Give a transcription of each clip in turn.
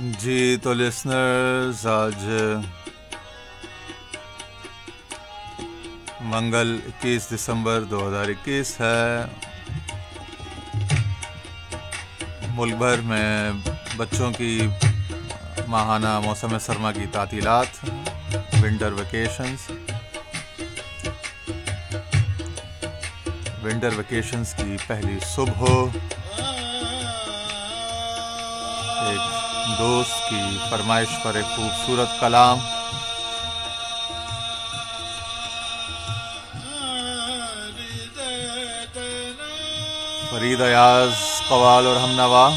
جی تو لسنرز آج منگل اکیس دسمبر دو ہزار اکیس ہے۔ ملک بھر میں بچوں کی ماہانہ موسم سرما کی تعطیلات ونٹر ویکیشنز ونٹر ویکیشنز کی پہلی صبح دوست کی فرمائش پر ایک خوبصورت کلام۔ فرید ایاز قوال اور ہم نوا۔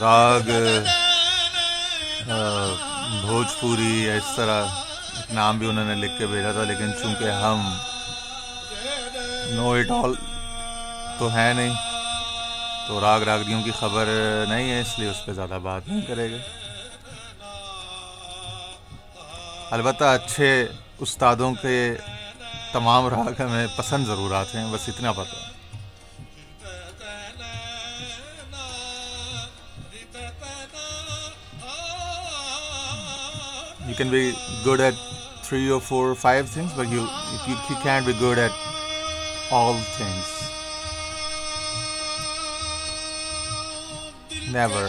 راگ بھوجپوری، اس طرح نام بھی انہوں نے لکھ کے بھیجا تھا، لیکن چونکہ ہم نو اٹ آل تو ہے نہیں، تو راگ راگدیوں کی خبر نہیں ہے، اس لیے اس پہ زیادہ بات نہیں کرے گا۔ البتہ اچھے استادوں کے تمام راگ ہمیں پسند ضرور آتے ہیں، بس اتنا پتہ۔ ہے you can be good at three or four or five things, but you you, you can't be good at all things. Never.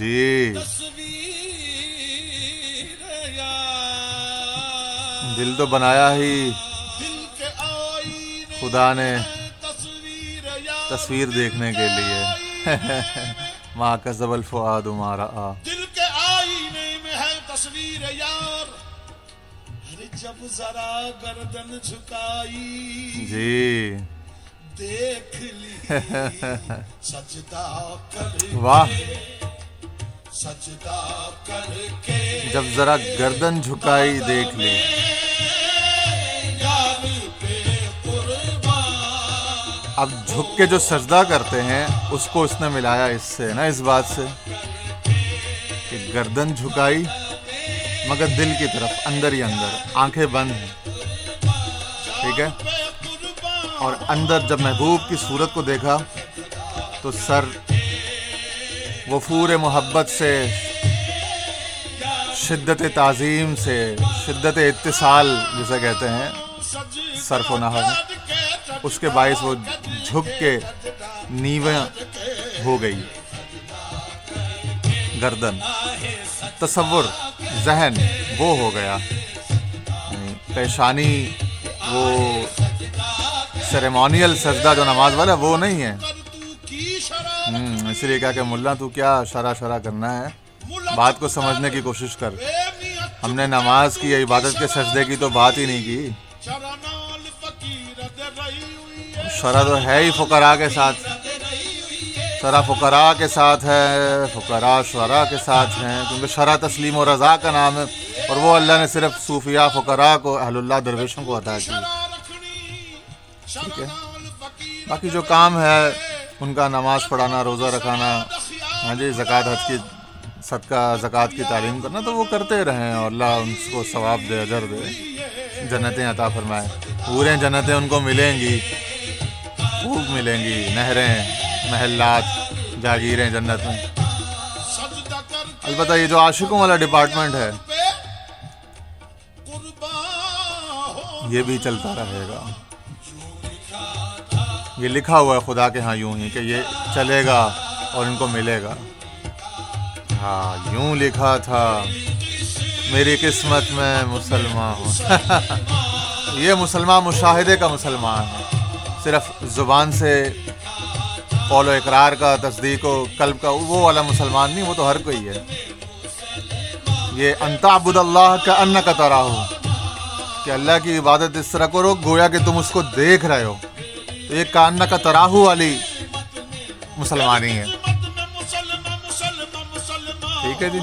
جی۔ دل تو بنایا ہی۔ خدا نے تصویر دیکھنے کے لیے۔ ماں کا زبل فعاد مارا۔ آ دل کے آئینے میں ہے تصویر یار۔ جب ذرا گردن جھکائی۔ جی۔ دیکھ لی۔ سجدہ کر واہ۔ جب ذرا گردن جھکائی دیکھ لی اب جھک کے جو سجدہ کرتے ہیں اس کو اس نے ملایا اس سے نا اس بات سے کہ گردن جھکائی مگر دل کی طرف اندر ہی اندر آنکھیں بند ہیں ٹھیک ہے اور اندر جب محبوب کی صورت کو دیکھا تو سر وفور محبت سے، شدت تعظیم سے، شدت اتصال جسے کہتے ہیں، صرف و نحو اس کے باعث وہ جھک کے نیویں ہو گئی۔ گردن، تصور، ذہن، وہ ہو گیا۔ یعنی پیشانی، وہ سیریمونیل سجدہ جو نماز والا، وہ نہیں ہے۔ اس لیے کہا کہ ملا تو کیا شرح شرح کرنا ہے؟ بات کو سمجھنے کی کوشش کر۔ ہم نے نماز کی عبادت کے سجدے کی تو بات ہی نہیں کی۔ ہے۔ شرح تو ہے ہی فقراء کے ساتھ۔ شرح فقراء کے ساتھ ہے فقراء شعراء کے ساتھ ہیں کیونکہ شرح تسلیم و رضا کا نام ہے۔ اور وہ اللہ نے صرف صوفیاء فقراء کو اہل اللہ درویشوں کو عطا کی۔ شرنال فقیر باقی جو کام ہے۔ ان کا نماز پڑھانا، روزہ رکھانا ہاں جی زکوٰۃ حج کی، صدقہ، زکوٰۃ کی تعلیم کرنا تو وہ کرتے رہیں اور اللہ ان کو ثواب دے، اجر دے۔ جنتیں عطا فرمائے۔ پورے جنتیں ان کو ملیں گی۔ خوب ملیں گی۔ نہریں، محلات، جاگیریں جنت میں البتہ یہ جو عاشقوں والا ڈپارٹمنٹ ہے، یہ بھی چلتا رہے گا۔ یہ لکھا ہوا ہے خدا کے ہاں یوں ہی کہ یہ چلے گا اور ان کو ملے گا۔ ہاں یوں لکھا تھا، میری قسمت میں مسلمان ہوں۔ یہ مسلمان مشاہدے کا مسلمان ہے۔ صرف زبان سے قول و اقرار کا، تصدیق و قلب کا وہ والا مسلمان نہیں، وہ تو ہر کوئی ہے۔ یہ انتابد اللہ کا ان کا ترا ہو کہ اللہ کی عبادت اس طرح کرو، گویا کہ تم اس کو دیکھ رہے ہو۔ یہ کان کا تراہو والی مسلمانی ہے ٹھیک ہے جی۔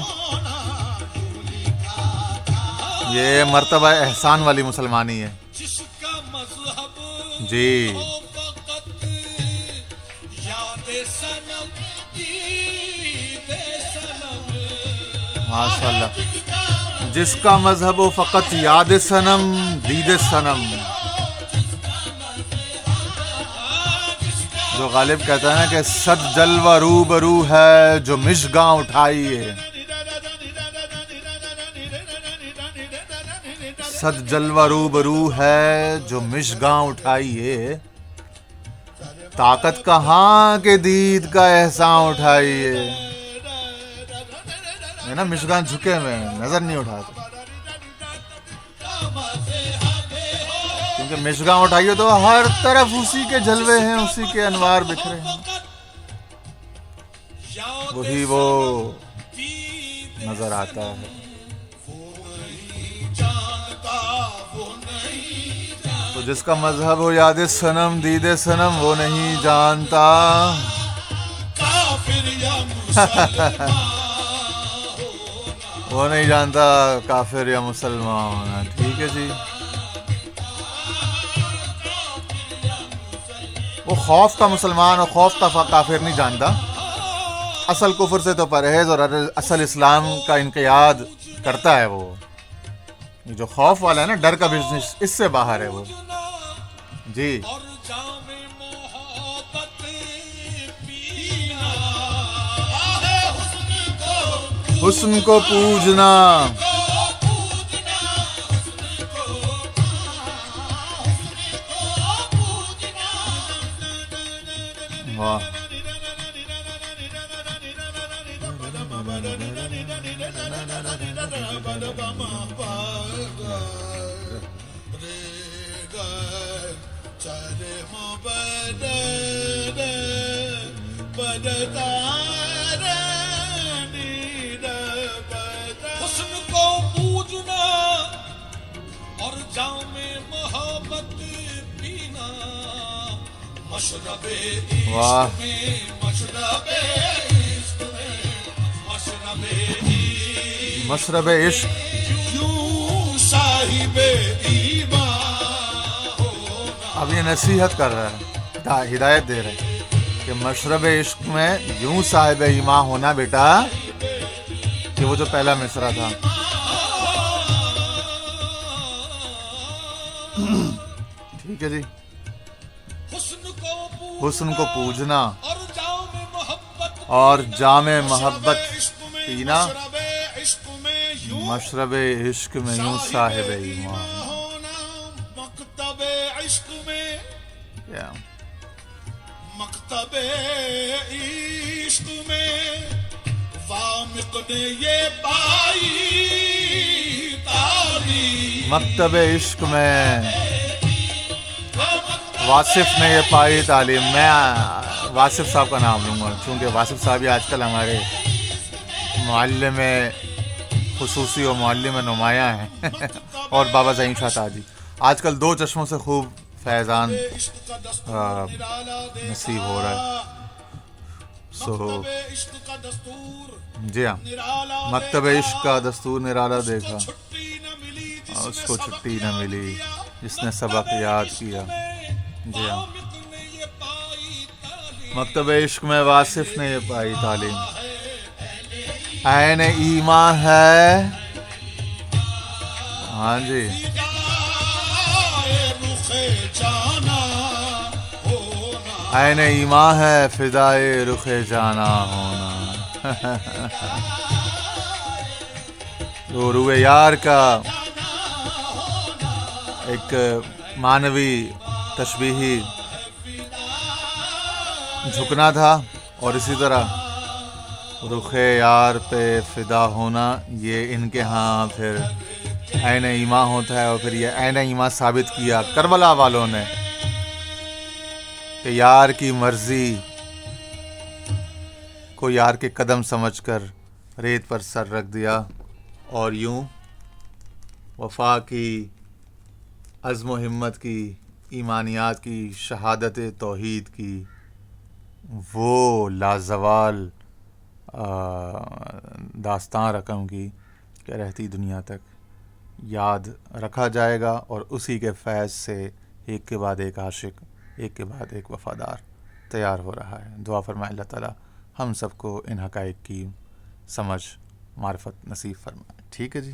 یہ مرتبہ احسان والی مسلمانی ہے جی۔ ماشاء اللہ جس کا مذہب و فقط یاد سنم دید سنم جو غالب کہتا ہے نا کہ صد جلوہ رو برو ہے جو مشگاں اٹھائیے صد جلوہ رو برو ہے جو مشگاں اٹھائیے طاقت کہاں کے دید کا احسان اٹھائیے ہے۔ نا مشگان جھکے ہوئے نظر نہیں اٹھاتے۔ کیونکہ مشگان اٹھائیے تو ہر طرف اسی کے جلوے ہیں، اسی کے انوار بکھرے ہیں۔ وہی وہ نظر آتا ہے۔ تو جس کا مذہب ہو یاد سنم دید سنم وہ نہیں جانتا۔ وہ نہیں جانتا کافر یا مسلمان، ٹھیک ہے جی۔ وہ خوف کا مسلمان اور خوف کا کافر نہیں جانتا۔ اصل کفر سے تو پرہیز اور اصل اسلام کا انقیاد کرتا ہے وہ۔ جو خوف والا ہے نا، ڈر کا بزنس اس سے باہر ہے وہ۔ جی۔ حسن کو پوجنا۔ حسن کو پوجنا اور جام محبت پینا۔ مشرب عشق میں مشرب عشق میں مشرب عشق۔ صاحب اب یہ نصیحت کر رہا ہے ہدا- ہدایت دے رہے ہیں۔ کہ مشرب عشق میں یوں صاحب ایماں ہونا بیٹا کہ وہ جو پہلا مصرا تھا۔ ٹھیک ہے جی۔ حسن کو پوجنا اور جام محبت پینا۔ مشرب عشق میں یوں صاحب ایماں ہونا مکتب عشق میں Yeah. مکتب عشق میں وامق نے یہ پائی تعلیم۔ مکتب عشق میں واصف نے یہ پائی تعلیم۔ میں واصف صاحب کا نام لوں گا، چونکہ واصف صاحب یہ آج کل ہمارے معلم خصوصی اور معلم نمایاں ہیں۔ اور بابا ظہیم شاہ تاجی آج کل دو چشموں سے خوب فیضان نصیب ہو رہا ہے۔ سو جی ہاں مکتب عشق کا دستور نرالا دیکھا۔ اس کو چھٹی نہ ملی۔ جس نے سبق یاد کیا۔ جی ہاں۔ مکتب عشق میں واصف نے یہ پائی تعلیم۔ عین ایمان ہے۔ ہاں جی۔ رخ جانا، ہونا۔ ایمان ہے فضائے رخ جانا، ہونا۔ تو روح یار کا ایک مانوی تشبیہی جھکنا تھا، اور اسی طرح رخ یار پہ فدا ہونا، یہ ان کے ہاں پھر عین ایمان ہوتا ہے اور پھر یہ عین ایمان ثابت کیا کربلا والوں نے کہ یار کی مرضی کو یار کے قدم سمجھ کر ریت پر سر رکھ دیا اور یوں وفا کی، عزم و ہمت کی، ایمانیات کی، شہادت توحید کی وہ لازوال داستان رقم کی کہ رہتی دنیا تک۔ یاد رکھا جائے گا اور اسی کے فیض سے ایک کے بعد ایک عاشق، ایک کے بعد ایک وفادار تیار ہو رہا ہے۔ دعا فرمائے اللہ تعالیٰ، ہم سب کو ان حقائق کی سمجھ، معرفت نصیب فرمائے۔ ٹھیک ہے جی؟